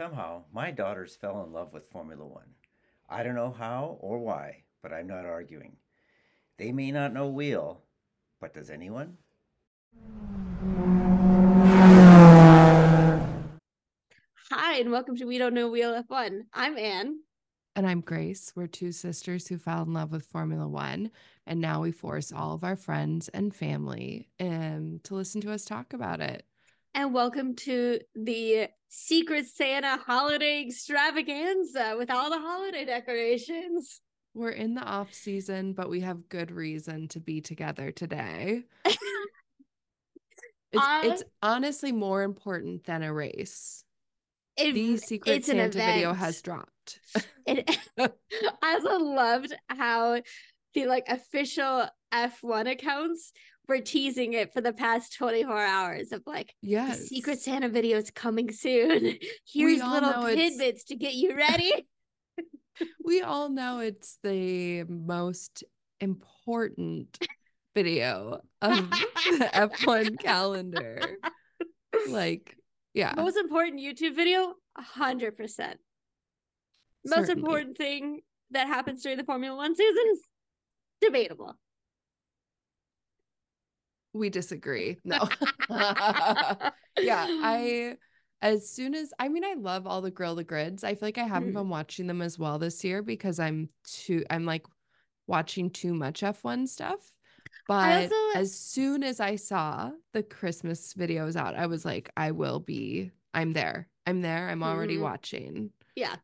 Somehow, my daughters fell in love with Formula One. I don't know how or why, but I'm not arguing. They may not know wheel, but does anyone? Hi, and welcome to We Don't Know Wheel F1. I'm Anne. And I'm Grace. We're two sisters who fell in love with Formula One. And now we force all of our friends and family um, to listen to us talk about it. And welcome to the Secret Santa holiday extravaganza with all the holiday decorations. We're in the off season, but we have good reason to be together today. It's, I- it's honestly more important than a race. It- The Secret Santa video has dropped. It, I also loved how the like official F1 accounts were teasing it for the past 24 hours of like yes. Secret Santa video is coming soon. Here's little tidbits to get you ready. We all know it's the most important video of the F1 calendar. Like, yeah. Most important YouTube video, hundred percent. Most certainly. important thing that happens during the Formula One season, debatable. We disagree. No. yeah, I as soon as I mean I love all the grill the grids. I feel like I haven't Mhm. been watching them as well this year because I'm too I'm like watching too much F1 stuff. But also- as soon as I saw the Christmas videos out, I was like, I will be, I'm there. I'm there. I'm already Mhm. watching. Yeah.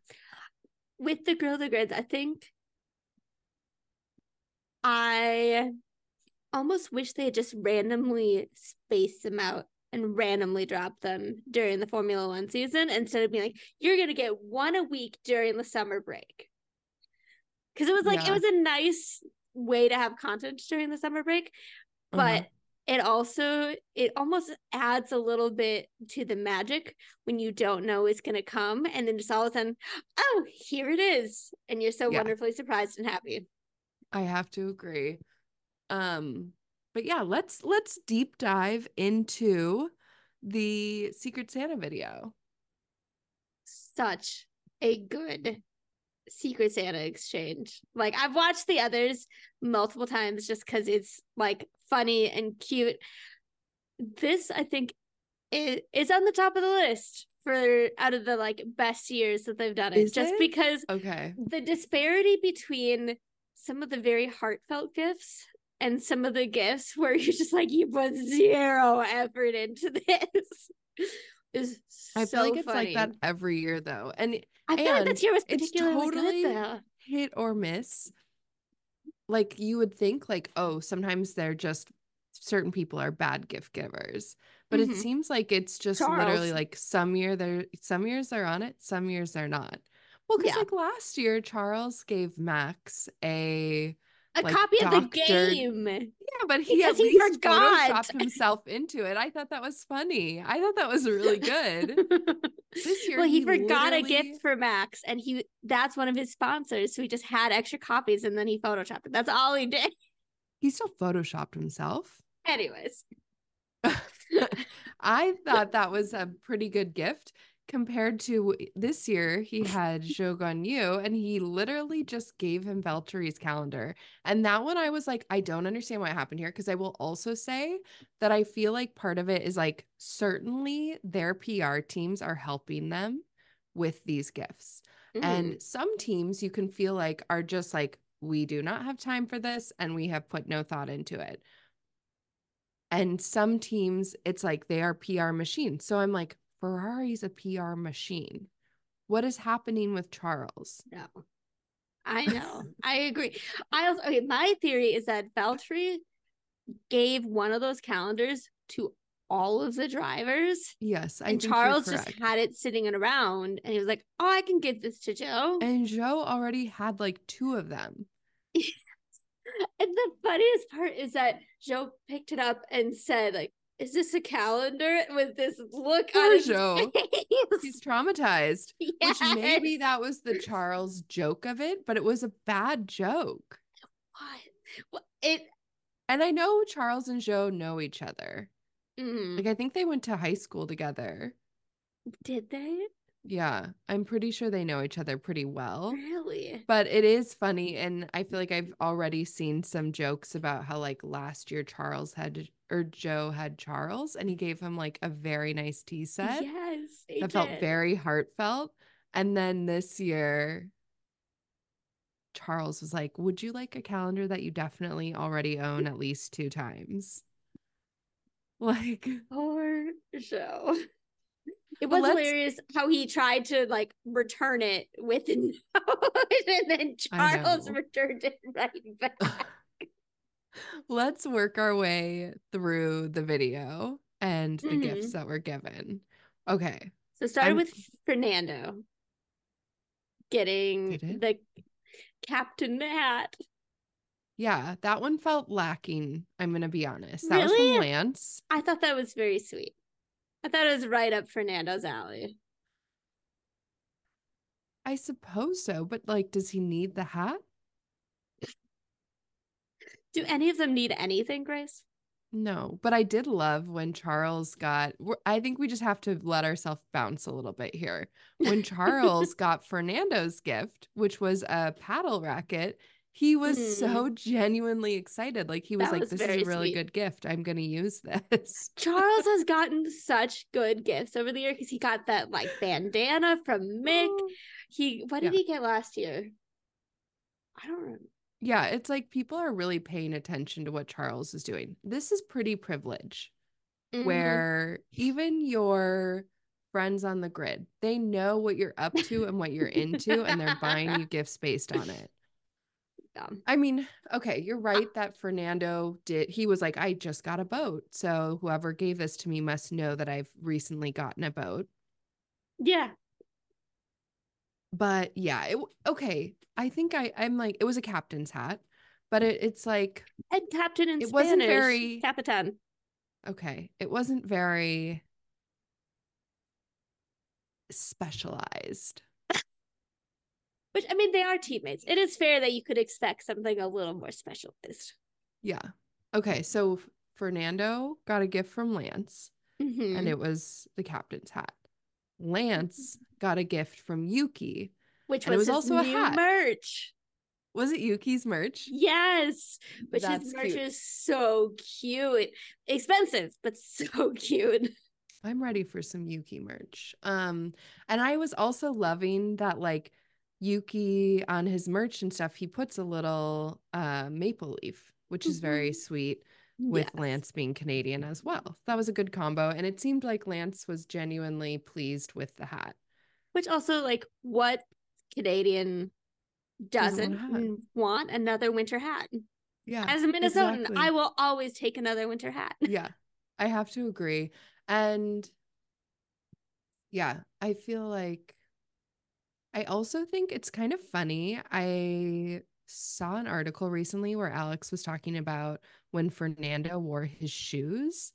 With the grill the grids, I think I almost wish they had just randomly spaced them out and randomly dropped them during the Formula One season instead of being like, you're gonna get one a week during the summer break. Cause it was like it was a nice way to have content during the summer break, Uh-huh. but it also it almost adds a little bit to the magic when you don't know it's going to come and then just all of a sudden oh here it is and you're so Yeah. wonderfully surprised and happy I have to agree. Um, but yeah, let's let's deep dive into the Secret Santa video. such a good secret santa exchange like i've watched the others multiple times just because it's like funny and cute this i think is, is on the top of the list for out of the like best years that they've done it Is just it? because Okay. the disparity between some of the very heartfelt gifts and some of the gifts where you're just like you put zero effort into this is so I feel like it's funny. like that every year though. And I feel like this year was it's particularly totally good though. hit or miss. Like you would think like, oh, sometimes they're just certain people are bad gift givers. But Mhm. it seems like it's just literally like some year they're some years they're on it, some years they're not. Well, because Yeah. like last year, Charles gave Max a A like, copy of the game. Yeah, but he Because at he least forgot. photoshopped himself into it. I thought that was funny. I thought that was really good. This year well, he, he forgot a gift for Max, and he that's one of his sponsors. So he just had extra copies, and then he photoshopped it. That's all he did. He still photoshopped himself. Anyways, I thought that was a pretty good gift compared to this year. He had Zhou Guan Yu and he literally just gave him Valtteri's calendar. And that one I was like, I don't understand what happened here. Because I will also say that I feel like part of it is like certainly their PR teams are helping them with these gifts. Mhm. And some teams you can feel like are just like, we do not have time for this and we have put no thought into it. And some teams, it's like they are PR machines. So I'm like, Ferrari's a PR machine. What is happening with Charles? no, I know, I agree. I also okay. My theory is that Valtteri gave one of those calendars to all of the drivers, Yes, I and Charles just had it sitting around, and he was like, "Oh, I can give this to Joe." And Joe already had like two of them. And the funniest part is that Joe picked it up and said, like, is this a calendar with this look Poor on his Joe. face? He's traumatized, Yes. which maybe that was the Charles joke of it, but it was a bad joke. What? What? It And I know Charles and Joe know each other. mm, Like I think they went to high school together. did they? Yeah, I'm pretty sure they know each other pretty well. Really? But it is funny, and I feel like I've already seen some jokes about how like last year Charles had or Joe had Charles, and he gave him like a very nice tea set Yes. that felt very heartfelt. And then this year, Charles was like, "Would you like a calendar that you definitely already own at least two times?" Like, Poor Joe. It was hilarious how he tried to like return it with a note, and then Charles returned it right back. Let's work our way through the video and the gifts Mhm. that were given. Okay. So started I'm- with Fernando getting the captain hat. Yeah, that one felt lacking. I'm going to be honest. That was from Lance. I thought that was very sweet. I thought it was right up Fernando's alley. I suppose so, but like, does he need the hat? Do any of them need anything, Grace? No, but I did love when Charles got. I think we just have to let ourselves bounce a little bit here. When Charles got Fernando's gift, which was a paddle racket, he was mm-hmm. so genuinely excited. Like he was That like, was "This is a really sweet. good gift. I'm going to use this." Charles has gotten such good gifts over the year because he got that like bandana from Mick. Oh. He what did Yeah. he get last year? I don't remember. Yeah, it's like people are really paying attention to what Charles is doing. This is pretty privilege. Mhm. where even your friends on the grid, they know what you're up to and what you're into, and they're buying you gifts based on it. Yeah. I mean, okay, you're right that Fernando did. He was like, I just got a boat. So whoever gave this to me must know that I've recently gotten a boat. Yeah. But yeah, it, okay. I think I, I'm like, it was a captain's hat, but it, it's like, And captain in It Spanish. wasn't very- Capitan. okay, it wasn't very specialized. Which I mean, they are teammates. It is fair that you could expect something a little more specialized. Yeah. Okay. So Fernando got a gift from Lance, Mhm. and it was the captain's hat. Lance got a gift from Yuki. Which was, was also a hat. merch. Was it Yuki's merch? Yes, which That's his merch cute. is so cute. Expensive, but so cute. I'm ready for some Yuki merch. Um, and I was also loving that like Yuki on his merch and stuff, he puts a little uh maple leaf, which is very Mhm. sweet with Yes. Lance being Canadian as well. That was a good combo. And it seemed like Lance was genuinely pleased with the hat. Which also, like, what Canadian Doesn't doesn't want a hat. n- want another winter hat? Yeah. As a Minnesotan, exactly. I will always take another winter hat. yeah, I have to agree. And yeah, I feel like I also think it's kind of funny. I saw an article recently where Alex was talking about when Fernando wore his shoes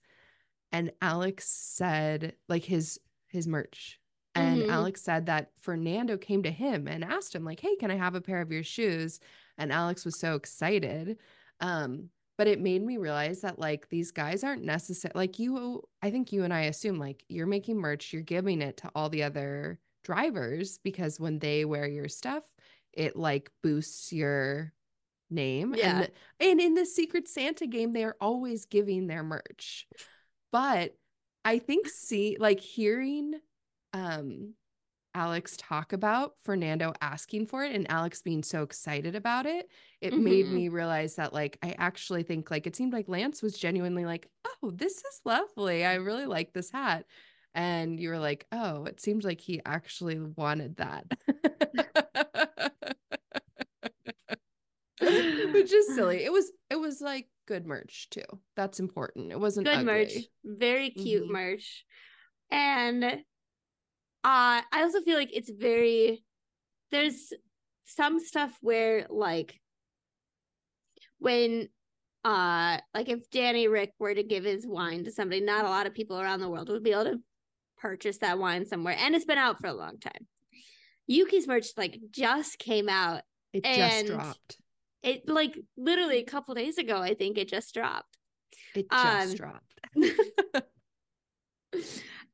and Alex said like his his merch. And Mhm. Alex said that Fernando came to him and asked him like, "Hey, can I have a pair of your shoes?" And Alex was so excited. Um but it made me realize that like these guys aren't necessary like you i think you and i assume like you're making merch you're giving it to all the other drivers because when they wear your stuff it like boosts your name Yeah. and, and in the secret santa game they are always giving their merch but i think see like hearing um Alex talk about Fernando asking for it and Alex being so excited about it, it made Mhm. me realize that like I actually think like it seemed like Lance was genuinely like, "Oh, this is lovely. I really like this hat." And you were like, "Oh, it seems like he actually wanted that." Which is silly. It was it was like good merch too. That's important. It wasn't Good merch, very cute Mhm. merch. And uh, I also feel like it's very, there's some stuff where, like, when uh like if Danny Rick were to give his wine to somebody, not a lot of people around the world would be able to purchase that wine somewhere. And it's been out for a long time. Yuki's merch like just came out. It just dropped. It like literally a couple days ago, I think it just dropped. It just um, dropped.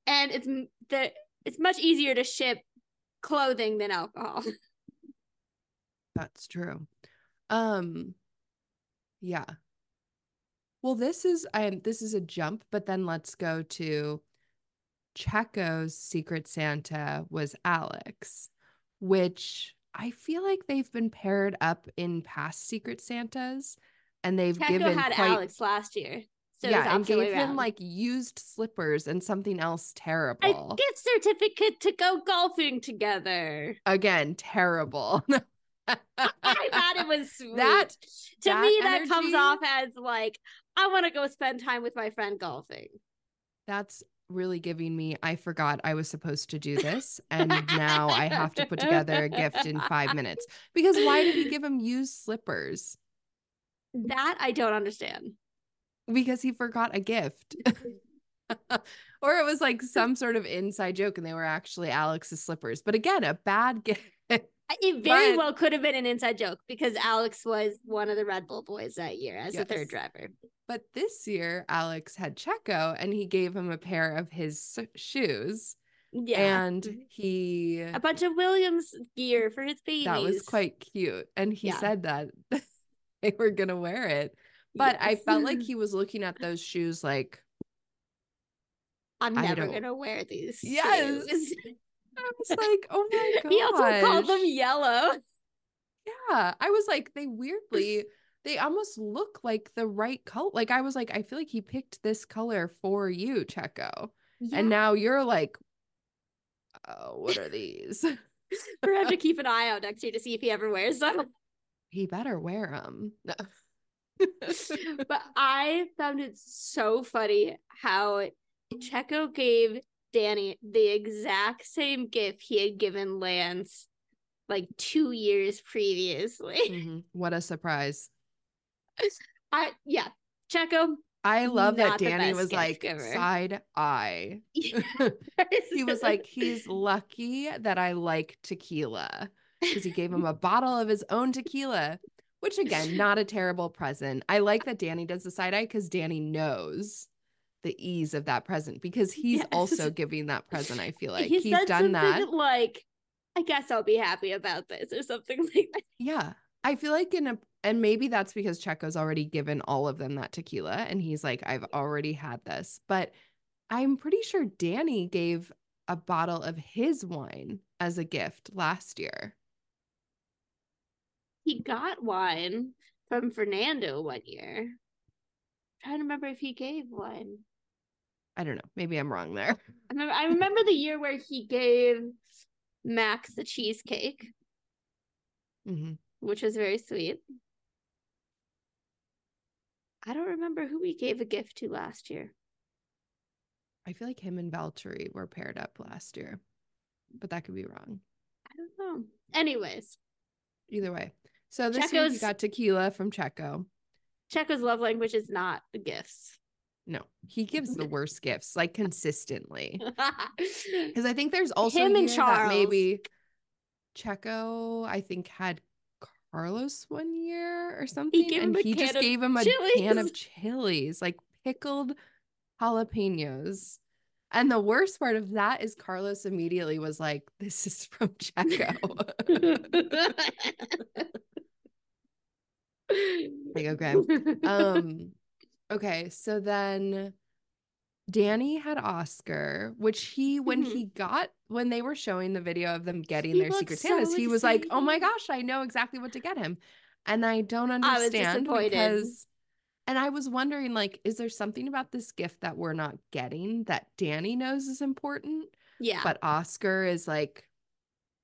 and it's the it's much easier to ship clothing than alcohol. That's true. Um yeah. Well, this is I this is a jump, but then let's go to Checo's Secret Santa was Alex, which I feel like they've been paired up in past Secret Santas and they've given had quite Alex last year. So yeah, and gave him like used slippers and something else a terrible. gift certificate to go golfing together. Again, terrible. I thought it was sweet. That- to that me, that comes off as like, I want to go spend time with my friend golfing. That's really giving me I forgot I was supposed to do this and now I have to put together a gift in 5 minutes. Because why did he give him used slippers? That I don't understand. Because he forgot a gift. or it was like some sort of inside joke and they were actually Alex's slippers. But again, a bad gift. It very But- well could have been an inside joke because Alex was one of the Red Bull boys that year as the Yes. third driver. But this year Alex had Checo and he gave him a pair of his shoes Yeah. and mm-hmm. he a bunch of Williams gear for his babies. that was quite cute and he Yeah. said that they were going to wear it. But I felt like he was looking at those shoes like I'm never gonna wear these. Yes. I was like, "Oh my god." he also called them yellow. Yeah, I was like they weirdly they almost look like the right color. Like I was like I feel like he picked this color for you, Checo. Yeah. And now you're like oh, what are these? we're have to keep an eye out next year to see if he ever wears them. he better wear them. but I found it so funny how Checo gave Danny the exact same gift he had given Lance like two years previously. Mhm. What a surprise. I yeah, Checo. I love that Danny was like giver. side eye. he was like, he's lucky that I like tequila because he gave him a bottle of his own tequila, which again, not a terrible present. I like that Danny does the side eye because Danny knows the ease of that present because he's Yes. also giving that present. I feel like he he's done that. like, I guess I'll be happy about this or something like that. Yeah. I feel like in a and maybe that's because Checo's already given all of them that tequila and he's like I've already had this. But I'm pretty sure Danny gave a bottle of his wine as a gift last year. He got wine from Fernando one year. Trying to remember if he gave one. I don't know. Maybe I'm wrong there. I remember, I remember the year where he gave Max the cheesecake, Mhm. which was very sweet. I don't remember who he gave a gift to last year. I feel like him and Valtteri were paired up last year, but that could be wrong. I don't know. Anyways, Either way. So this year he Checo's- got tequila from Checo. Checo's love language is not the gifts. No, he gives the worst gifts like consistently. Because I think there's also Him and Charles. maybe Checo, I think, had Carlos one year or something, him and he just gave him a can of chilies. chilies, like pickled jalapenos. And the worst part of that is Carlos immediately was like, "This is from Checo." like, okay. Um, okay, so then Danny had Oscar, which he when Mhm. he got when they were showing the video of them getting He their secret so Santas, he was like, "Oh my gosh, I know exactly what to get him," and I don't I understand disappointed. because. And I was wondering, like, is there something about this gift that we're not getting that Danny knows is important? yeah. But Oscar is like,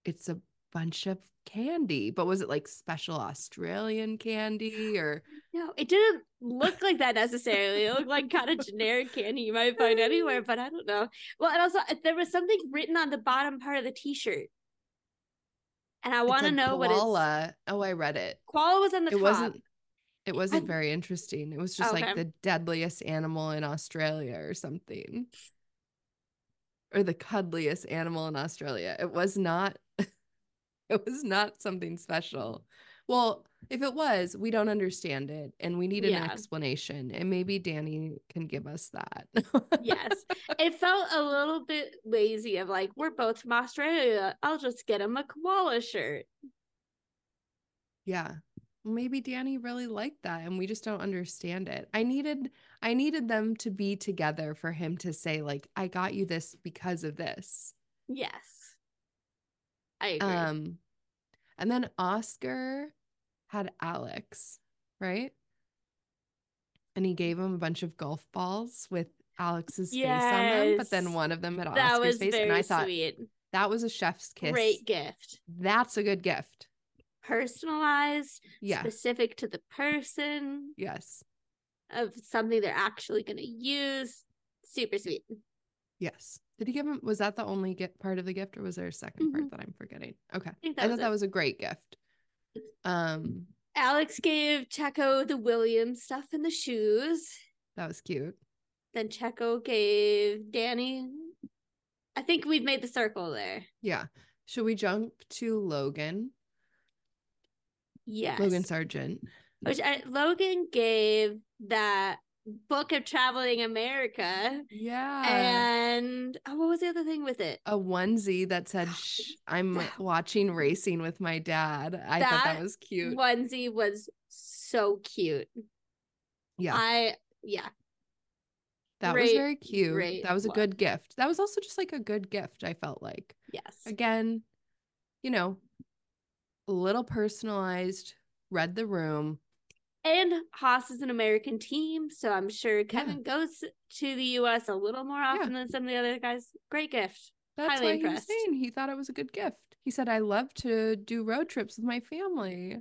it's a bunch of candy. But was it like special Australian candy or No, it didn't look like that necessarily. It looked like kind of generic candy you might find anywhere, but I don't know. Well, and also uh, there was something written on the bottom part of the t-shirt. And I want to know what it's koala. Oh, I read it. Koala was on the It top. wasn't. It wasn't I- very interesting. It was just Okay. like the deadliest animal in Australia or something, or the cuddliest animal in Australia. It was not. It was not something special. Well, if it was, we don't understand it and we need an Yeah. explanation. And maybe Danny can give us that. Yes. it felt a little bit lazy of like, we're both from Australia. I'll just get him a koala shirt. Yeah. Maybe Danny really liked that and we just don't understand it. I needed I needed them to be together for him to say like I got you this because of this. Yes. I agree. Um and then Oscar had Alex, right? And he gave him a bunch of golf balls with Alex's face on them, but then one of them had that Oscar's face and I thought sweet. that was a chef's kiss. Great gift. That's a good gift. Personalized, Yeah. specific to the person Yes. of something they're actually going to use. Super sweet. Yes. Did he give him? Was that the only get part of the gift, or was there a 2nd part Mhm. that I'm forgetting? Okay, I, think that thought was that it. was a great gift. Um, Alex gave Checo the Williams stuff and the shoes. that was cute. Then Checo gave Danny. I think we've made the circle there. Yeah. Should we jump to Logan? Yes. Logan Sargent. Which I, Logan gave that book of traveling America. Yeah. And oh, what was the other thing with it? a onesie that said, oh, Shh, "I'm watching racing with my dad." I thought that That was cute. Onesie was so cute. yeah, I yeah. that was very cute. That was a look. good gift. That was also just like a good gift. I felt like. Yes. again, you know, a little personalized, read the room. And Haas is an American team, so I'm sure Kevin goes to the US a little more often than some of the other guys. Great gift. That's Highly why he was saying he thought it was a good gift. He said, I love to do road trips with my family.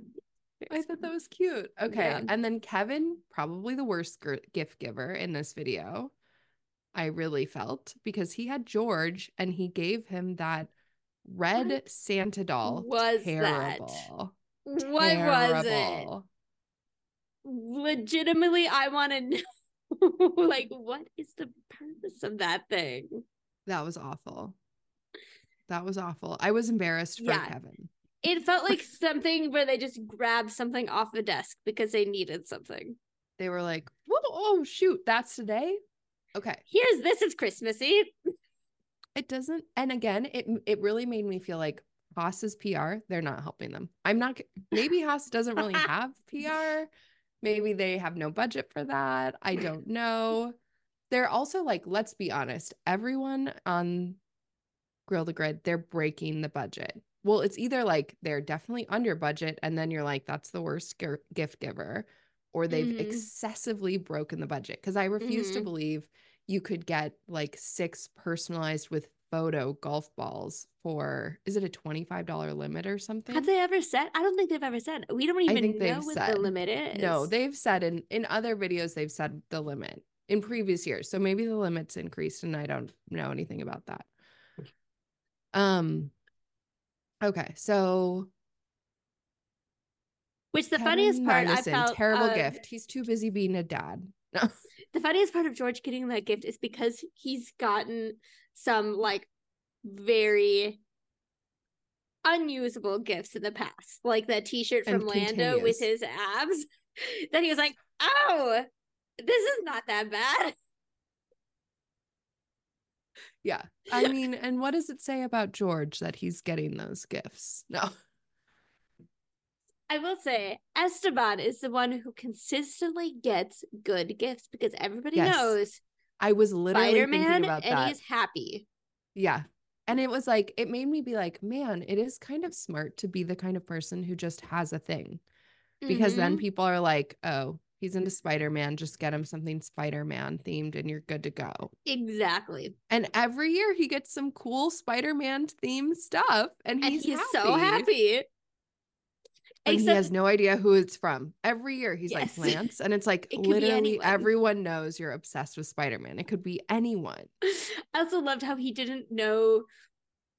I thought that was cute. Okay. Yeah. And then Kevin, probably the worst gift giver in this video, I really felt because he had George and he gave him that red What Santa doll. was that? Terrible. What was it? Legitimately, I want to know like what is the purpose of that thing? That was awful. That was awful. I was embarrassed for Yeah. Kevin. It felt like something where they just grabbed something off the desk because they needed something. They were like, Whoa, oh shoot, that's today. Okay. Here's this is Christmassy. It doesn't and again, it it really made me feel like Haas's PR, they're not helping them. I'm not maybe Haas doesn't really have PR. Maybe they have no budget for that. I don't know. They're also like, let's be honest, everyone on Grill the Grid, they're breaking the budget. Well, it's either like they're definitely under budget, and then you're like, that's the worst gi- gift giver, or they've Mhm. excessively broken the budget. Because I refuse to Mhm. believe you could get like six personalized with photo golf balls for, is it a $25 limit or something? Have they ever said? I don't think they've ever said. We don't even know what said. the limit is. No, they've said in in other videos they've said the limit in previous years. So maybe the limit's increased and I don't know anything about that. Um okay, so Which the Kevin funniest part I Magnussen, felt terrible of- gift. He's too busy being a dad. No. The funniest part of George getting that gift is because he's gotten some like very unusable gifts in the past, like that T-shirt from And Lando with his abs. Then he was like, "Oh, this is not that bad." Yeah. I mean, and what does it say about George that he's getting those gifts? No. I will say Esteban is the one who consistently gets good gifts because everybody Yes. knows I was literally Spider thinking Man about and that. he's happy. Yeah. And it was like, it made me be like, man, it is kind of smart to be the kind of person who just has a thing. Because then Mhm. people are like, oh, he's into Spider Man. Just get him something Spider Man themed and you're good to go. exactly, And every year he gets some cool Spider Man themed stuff. And and he's, he's, so happy. And he has no idea who it's from. Every year he's Yes. like Lance. And it's like It literally everyone knows you're obsessed with Spider Man. It could be anyone. I also loved how he didn't know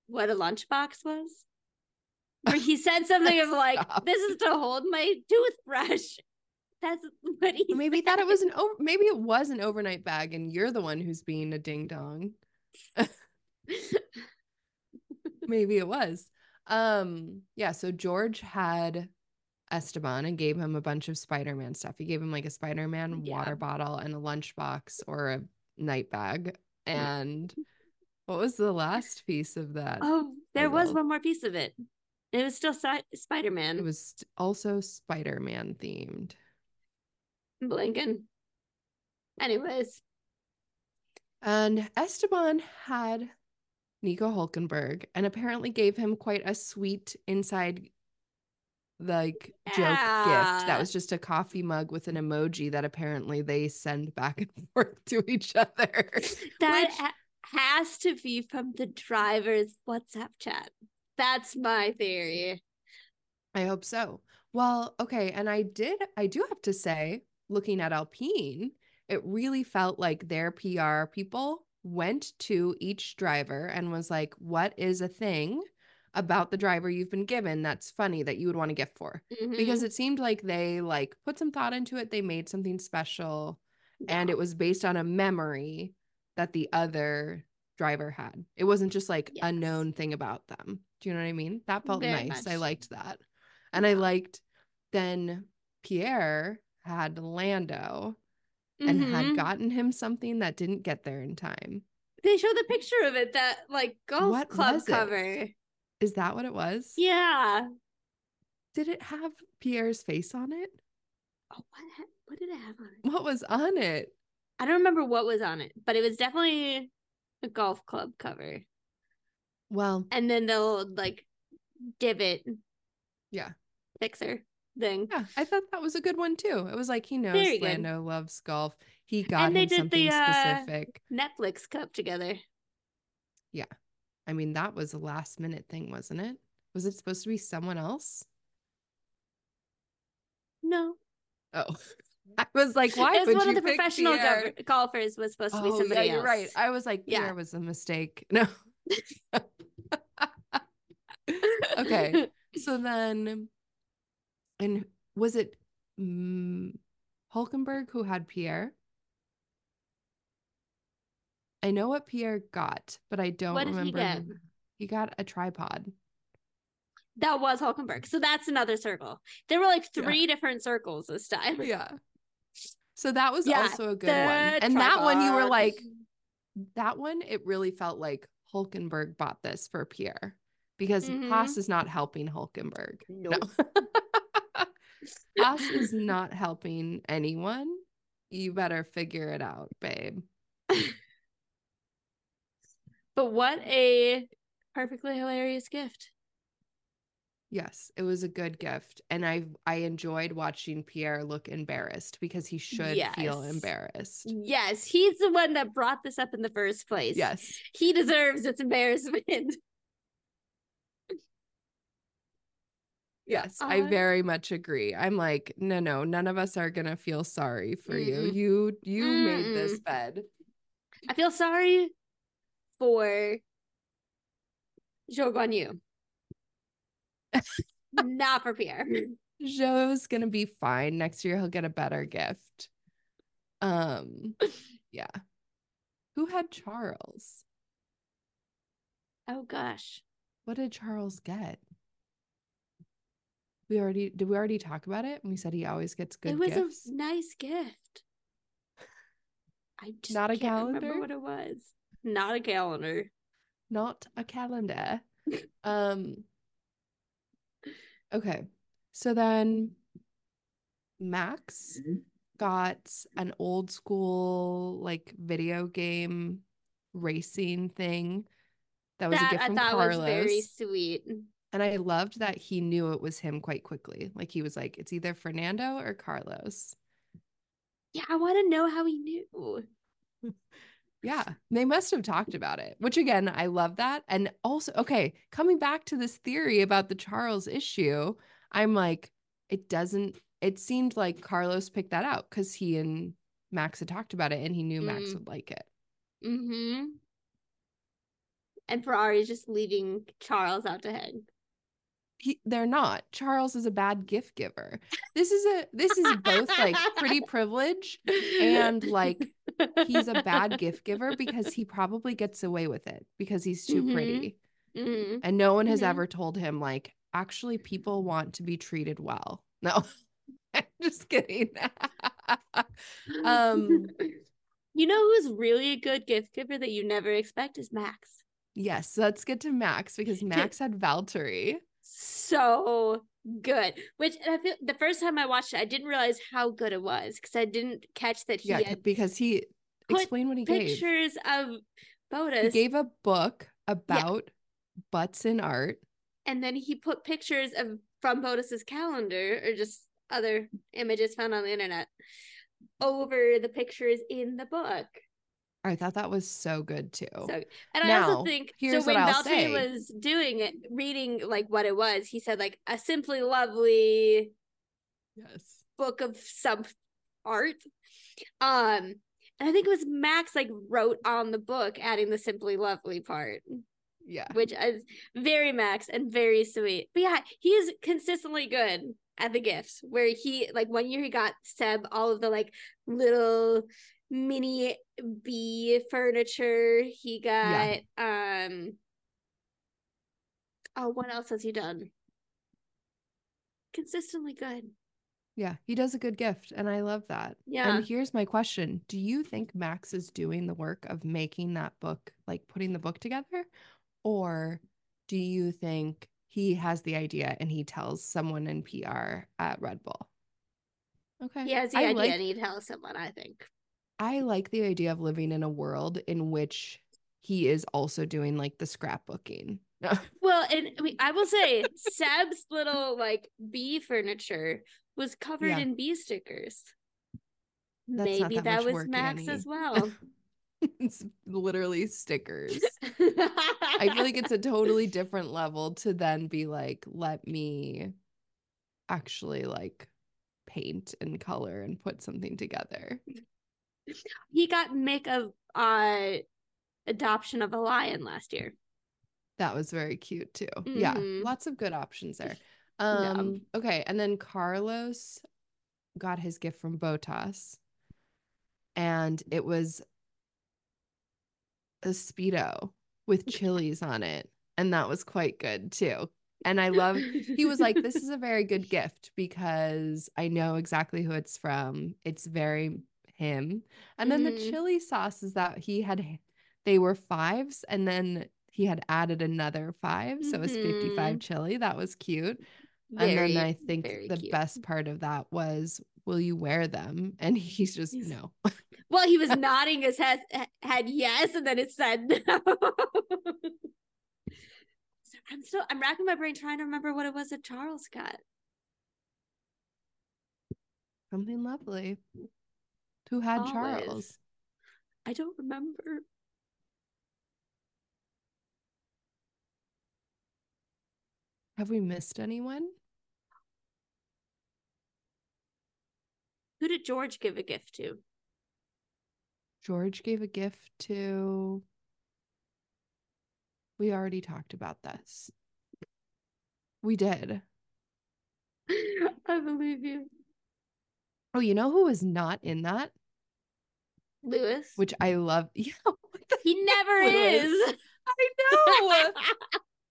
what a lunchbox was. Where he said something of like, "This is to hold my toothbrush." That's what he Maybe said. thought it was an over maybe it was an overnight bag and you're the one who's being a ding dong. maybe it was. Um yeah, so George had Esteban and gave him a bunch of Spider-Man stuff. He gave him like a Spider-Man Yeah. water bottle and a lunchbox or a night bag. And what was the last piece of that? Oh, there was one more piece of it. It was still si- Spider Man. It was also Spider-Man themed. blinking. Anyways, And Esteban had Nico Hulkenberg and apparently gave him quite a sweet inside like joke gift that was just a coffee mug with an emoji that apparently they send back and forth to each other. that Which- ha- has to be from the driver's WhatsApp chat. That's my theory. I hope so. Well, okay, and I did I do have to say, looking at Alpine, it really felt like their PR people went to each driver and was like, "What is a thing about the driver you've been given that's funny that you would want a gift for?" Because Mhm. it seemed like they like put some thought into it, they made something special, and it was based on a memory that the other driver had. It wasn't just like a known thing about them. Do you know what I mean? That felt Very nice. I liked that. And I liked then Pierre had Lando and had Mhm. gotten him something that didn't get there in time. They showed the picture of it that like golf What club cover. Is that what it was? Yeah. Did it have Pierre's face on it? Oh, what ha- what did it have on it? What was on it? I don't remember what was on it, but it was definitely a golf club cover. Well, And then the old like divot Yeah. fixer thing. Yeah, I thought that was a good one too. It was like he knows Very good. Lando loves golf. He got they him did something the, uh, specific. Netflix cup together. Yeah, I mean, that was a last minute thing, wasn't it? Was it supposed to be someone else? No. Oh, I was like, why it was one of the professional Pierre? golfers was supposed to be Oh, somebody yeah, you're right. I was like, Yeah. Pierre was a mistake. No. okay. So then, and was it mm, Hulkenberg who had Pierre? I know what Pierre got, but I don't What did he remember. get? He got a tripod. That was Hulkenberg. So that's another circle. There were like Yeah. three different circles this time. Yeah. So that was Yeah, also a good one. And that one you were like, that one, it really felt like Hulkenberg bought this for Pierre because Mhm. Haas is not helping Hulkenberg. Nope. No. Haas is not helping anyone. You better figure it out, babe. But what a perfectly hilarious gift. Yes, it was a good gift. And I I enjoyed watching Pierre look embarrassed because he should feel embarrassed. Yes, he's the one that brought this up in the first place. Yes. He deserves its embarrassment. Yes, I I- very much agree. I'm like, no, no, none of us are gonna feel sorry for you. Mm-mm. You you made this bed. I feel sorry for Zhou Guan Yu. Not for Pierre. Joe's gonna be fine. Next year he'll get a better gift. Um, yeah. Who had Charles? Oh gosh. What did Charles get? We already did we already talk about it? And we said he always gets good it was gifts. a nice gift. I just Not a calendar? what it was. Not a calendar. Not a calendar. um okay. So then Max got an old school like video game racing thing that was that a gift I from thought Carlos. was very sweet. And I loved that he knew it was him quite quickly. Like he was like, it's either Fernando or Carlos. Yeah, I want to know how he knew. Yeah, they must have talked about it, which again, I love that. And also, okay, coming back to this theory about the Charles issue, I'm like, it doesn't, it seemed like Carlos picked that out because he and Max had talked about it and he knew Max Mm. would like it. Mm-hmm. And Ferrari's just leaving Charles out to hang. He, they're not. Charles is a bad gift giver. This is a, this is both like pretty privilege and like he's a bad gift giver because he probably gets away with it because he's too Mhm. pretty. Mhm. And no one has Mhm. ever told him, like, actually, people want to be treated well. No, I'm just kidding. um, you know who's really a good gift giver that you never expect is Max. yes, let's get to Max because Max had Valtteri. So good. Which I feel the first time I watched it, I didn't realize how good it was because I didn't catch that he Yeah, because he put explain what he gave. pictures of He gave a book about butts in art. and then he put pictures of from Bottas's calendar or just other images found on the internet over the pictures in the book. I thought that was so good too. So, and I also think so. When what I'll Valtteri say. was doing it, reading like what it was, he said like a simply lovely yes. book of some art. Um, and I think it was Max like wrote on the book, adding the simply lovely part. Yeah. which is very Max and very sweet. But yeah, he is consistently good at the gifts. Where he like one year he got Seb all of the like little mini bee furniture. He got um oh what else has he done? Consistently good. Yeah. He does a good gift. And I love that. Yeah. And here's my question Do you think Max is doing the work of making that book, like putting the book together? Or do you think he has the idea and he tells someone in PR at Red Bull? Okay. He has the I idea like, and he tells someone, I think. I like the idea of living in a world in which he is also doing like the scrapbooking. Well, and I, mean, I will say Seb's little like bee furniture was covered Yeah. in bee stickers. That's not Maybe that that, was work, Max Annie. as well. it's literally stickers. I feel like it's a totally different level to then be like, let me actually like paint and color and put something together. He got Mick a uh, adoption of a lion last year. That was very cute too. Yeah, Mhm. lots of good options there. Yeah. Um, okay, and then Carlos got his gift from Bottas, and it was a speedo with chilies on it, and that was quite good too. And I love he was like, This is a very good gift because I know exactly who it's from. It's very him. And then the Mhm. chili sauces that he had, they were fives. And then he had added another five. So it was 55 Mhm. chili. That was cute. Very, and then I think the cute. best part of that was, Will you wear them? And he's just, No. Well, he was nodding his head, head yes, and then it said no. So I'm still I'm racking my brain trying to remember what it was that Charles got. Something lovely. Who had. Charles? I don't remember. Have we missed anyone? Who did George give a gift to? George gave a gift to. We already talked about this. We did. I believe you. Oh, you know who was not in that? Lewis. Which I love. Yeah, he never is. I know.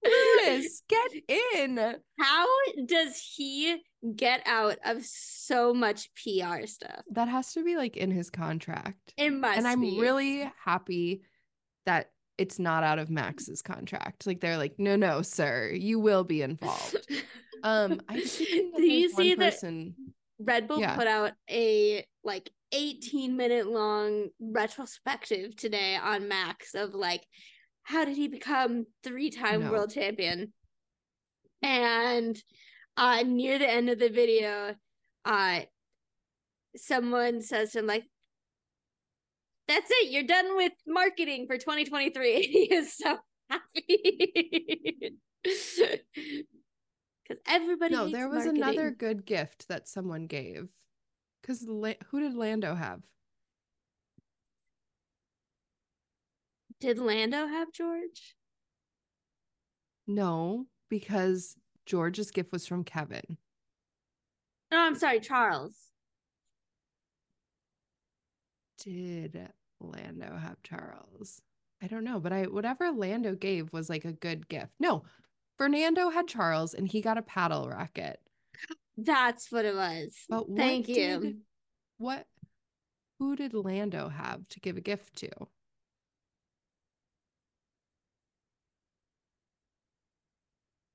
Lewis, get in. How does he get out of so much PR stuff? That has to be like in his contract. It must and I'm be. really happy that it's not out of Max's contract. Like they're like, no, no, sir, you will be involved. Um, I Do you see that person. Red Bull Yeah. put out a like 18 minute long retrospective today on Max of like how did he become three time No. world champion? And uh near the end of the video, uh someone says to him like that's it, you're done with marketing for 2023. he is so happy. Because everybody No, there was marketing. another good gift that someone gave. Because La- who did Lando have? Did Lando have George? No, because George's gift was from Kevin. No, I'm sorry, Charles. Did Lando have Charles? I don't know, but I whatever Lando gave was like a good gift. No, Fernando had Charles and he got a paddle racket. That's what it was. But what Thank you. did- what who did Lando have to give a gift to?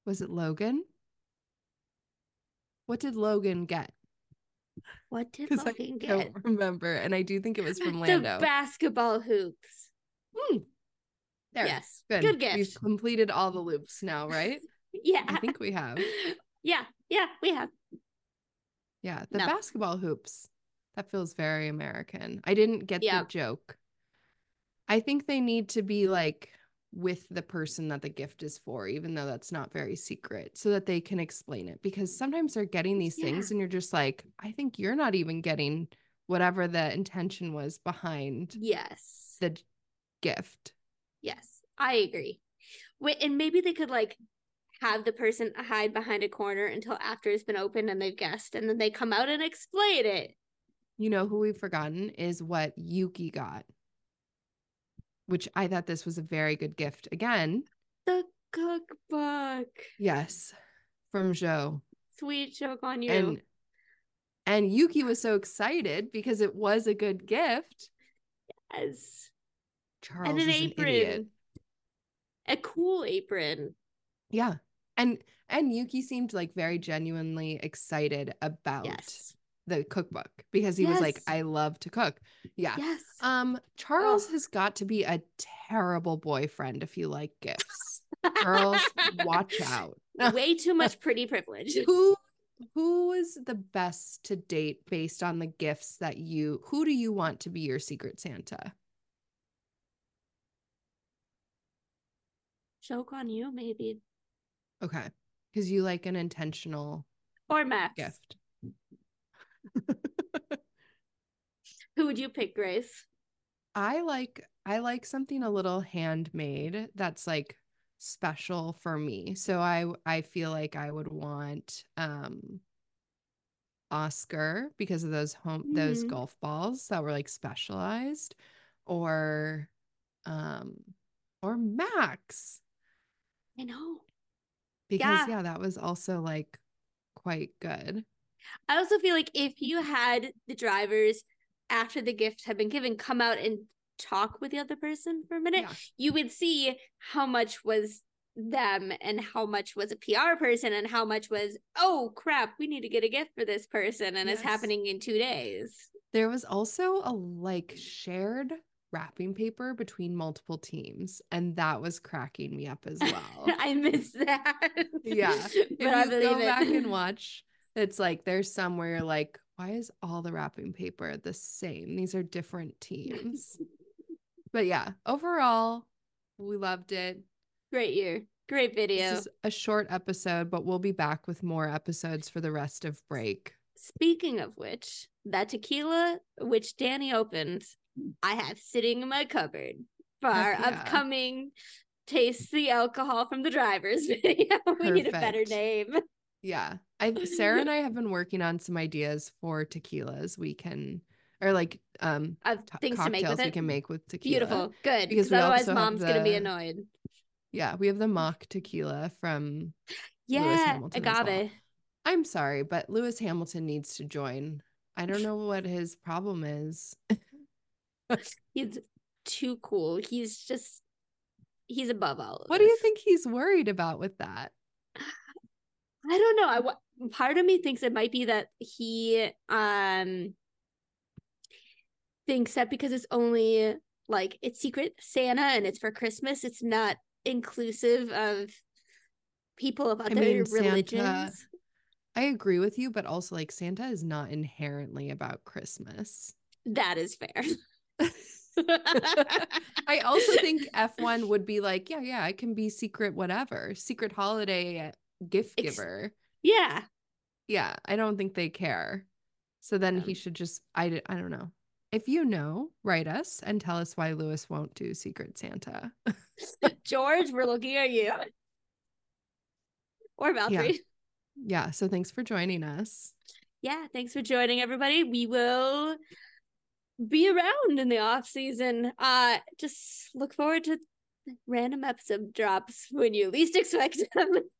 Was it Logan? What did Logan get? What did Because I Logan get? don't remember, and I do think it was from Lando. The Lando. basketball hoops. Hmm. There. Yes. Good. Good We've completed all the loops now, right? Yeah. I think we have. Yeah. Yeah. We have. Yeah, the No. basketball hoops. That feels very American. I didn't get Yeah. the joke. I think they need to be like with the person that the gift is for, even though that's not very secret, so that they can explain it. Because sometimes they're getting these things and you're just like, I think you're not even getting whatever the intention was behind Yes. the gift. Yes. I agree. Wait, and maybe they could like have the person hide behind a corner until after it's been opened and they've guessed, and then they come out and explain it. You know who we've forgotten is what Yuki got, which I thought this was a very good gift. Again, The cookbook. yes, from Zhou. Sweet Zhou Guan Yu. and and Yuki was so excited because it was a good gift. yes. Charles and an an apron. idiot. A cool apron. Yeah, and and Yuki seemed like very genuinely excited about Yes. the cookbook because he was like, "I love to cook." Yeah. Yes. Um, Charles Ugh. has got to be a terrible boyfriend if you like gifts. Girls, watch out. Way too much pretty privilege. who who is the best to date based on the gifts that you who do you want to be your secret santa Zhou Guan Yu, maybe. okay because you like an intentional Or Max. gift Who would you pick, Grace? i like i like something a little handmade that's like special for me so i i feel like i would want um oscar because of those home those Mhm. golf balls that were like specialized or um or max I know. because Yeah. yeah. that was also like quite good I also feel like if you had the drivers after the gift had been given come out and talk with the other person for a minute, Yeah. you would see how much was them and how much was a PR person and how much was, oh crap, we need to get a gift for this person and it's happening in two days. there was also a like shared wrapping paper between multiple teams and that was cracking me up as well I miss that. Yeah. but if I you go it. back and watch it's like there's some where you're like why is all the wrapping paper the same these are different teams but yeah overall we loved it Great year. Great video. this is a short episode but we'll be back with more episodes for the rest of break Speaking of which, that tequila which Danny opened, I have sitting in my cupboard for our yeah. upcoming Taste the Alcohol from the Drivers video. we need a better name. Yeah. I Sarah and I have been working on some ideas for tequilas we can or like um Of t- things to make with we can make with tequila. Beautiful. Good. Because otherwise mom's gonna be annoyed. Yeah, we have the mock tequila from Yeah. Hamilton as well. Agave. I'm sorry, but Lewis Hamilton needs to join. I don't know what his problem is. He's too cool. He's just he's above all of What do you think he's worried about with that? I don't know. I part of me thinks it might be that he um thinks that because it's only like it's secret Santa and it's for Christmas, it's not inclusive of people of other mean, Santa- religions. I agree with you, but also like Santa is not inherently about Christmas. That is fair. I also think F1 would be like, yeah, yeah, I can be secret whatever, secret holiday gift Ex- giver. yeah. Yeah, I don't think they care. So then he Um, should just I I don't know. If you know, write us and tell us why Lewis won't do Secret Santa. George, we're looking at you. Or Valkyrie. yeah, so thanks for joining us. yeah, thanks for joining everybody. We will be around in the off season. Uh just look forward to random episode drops when you least expect them.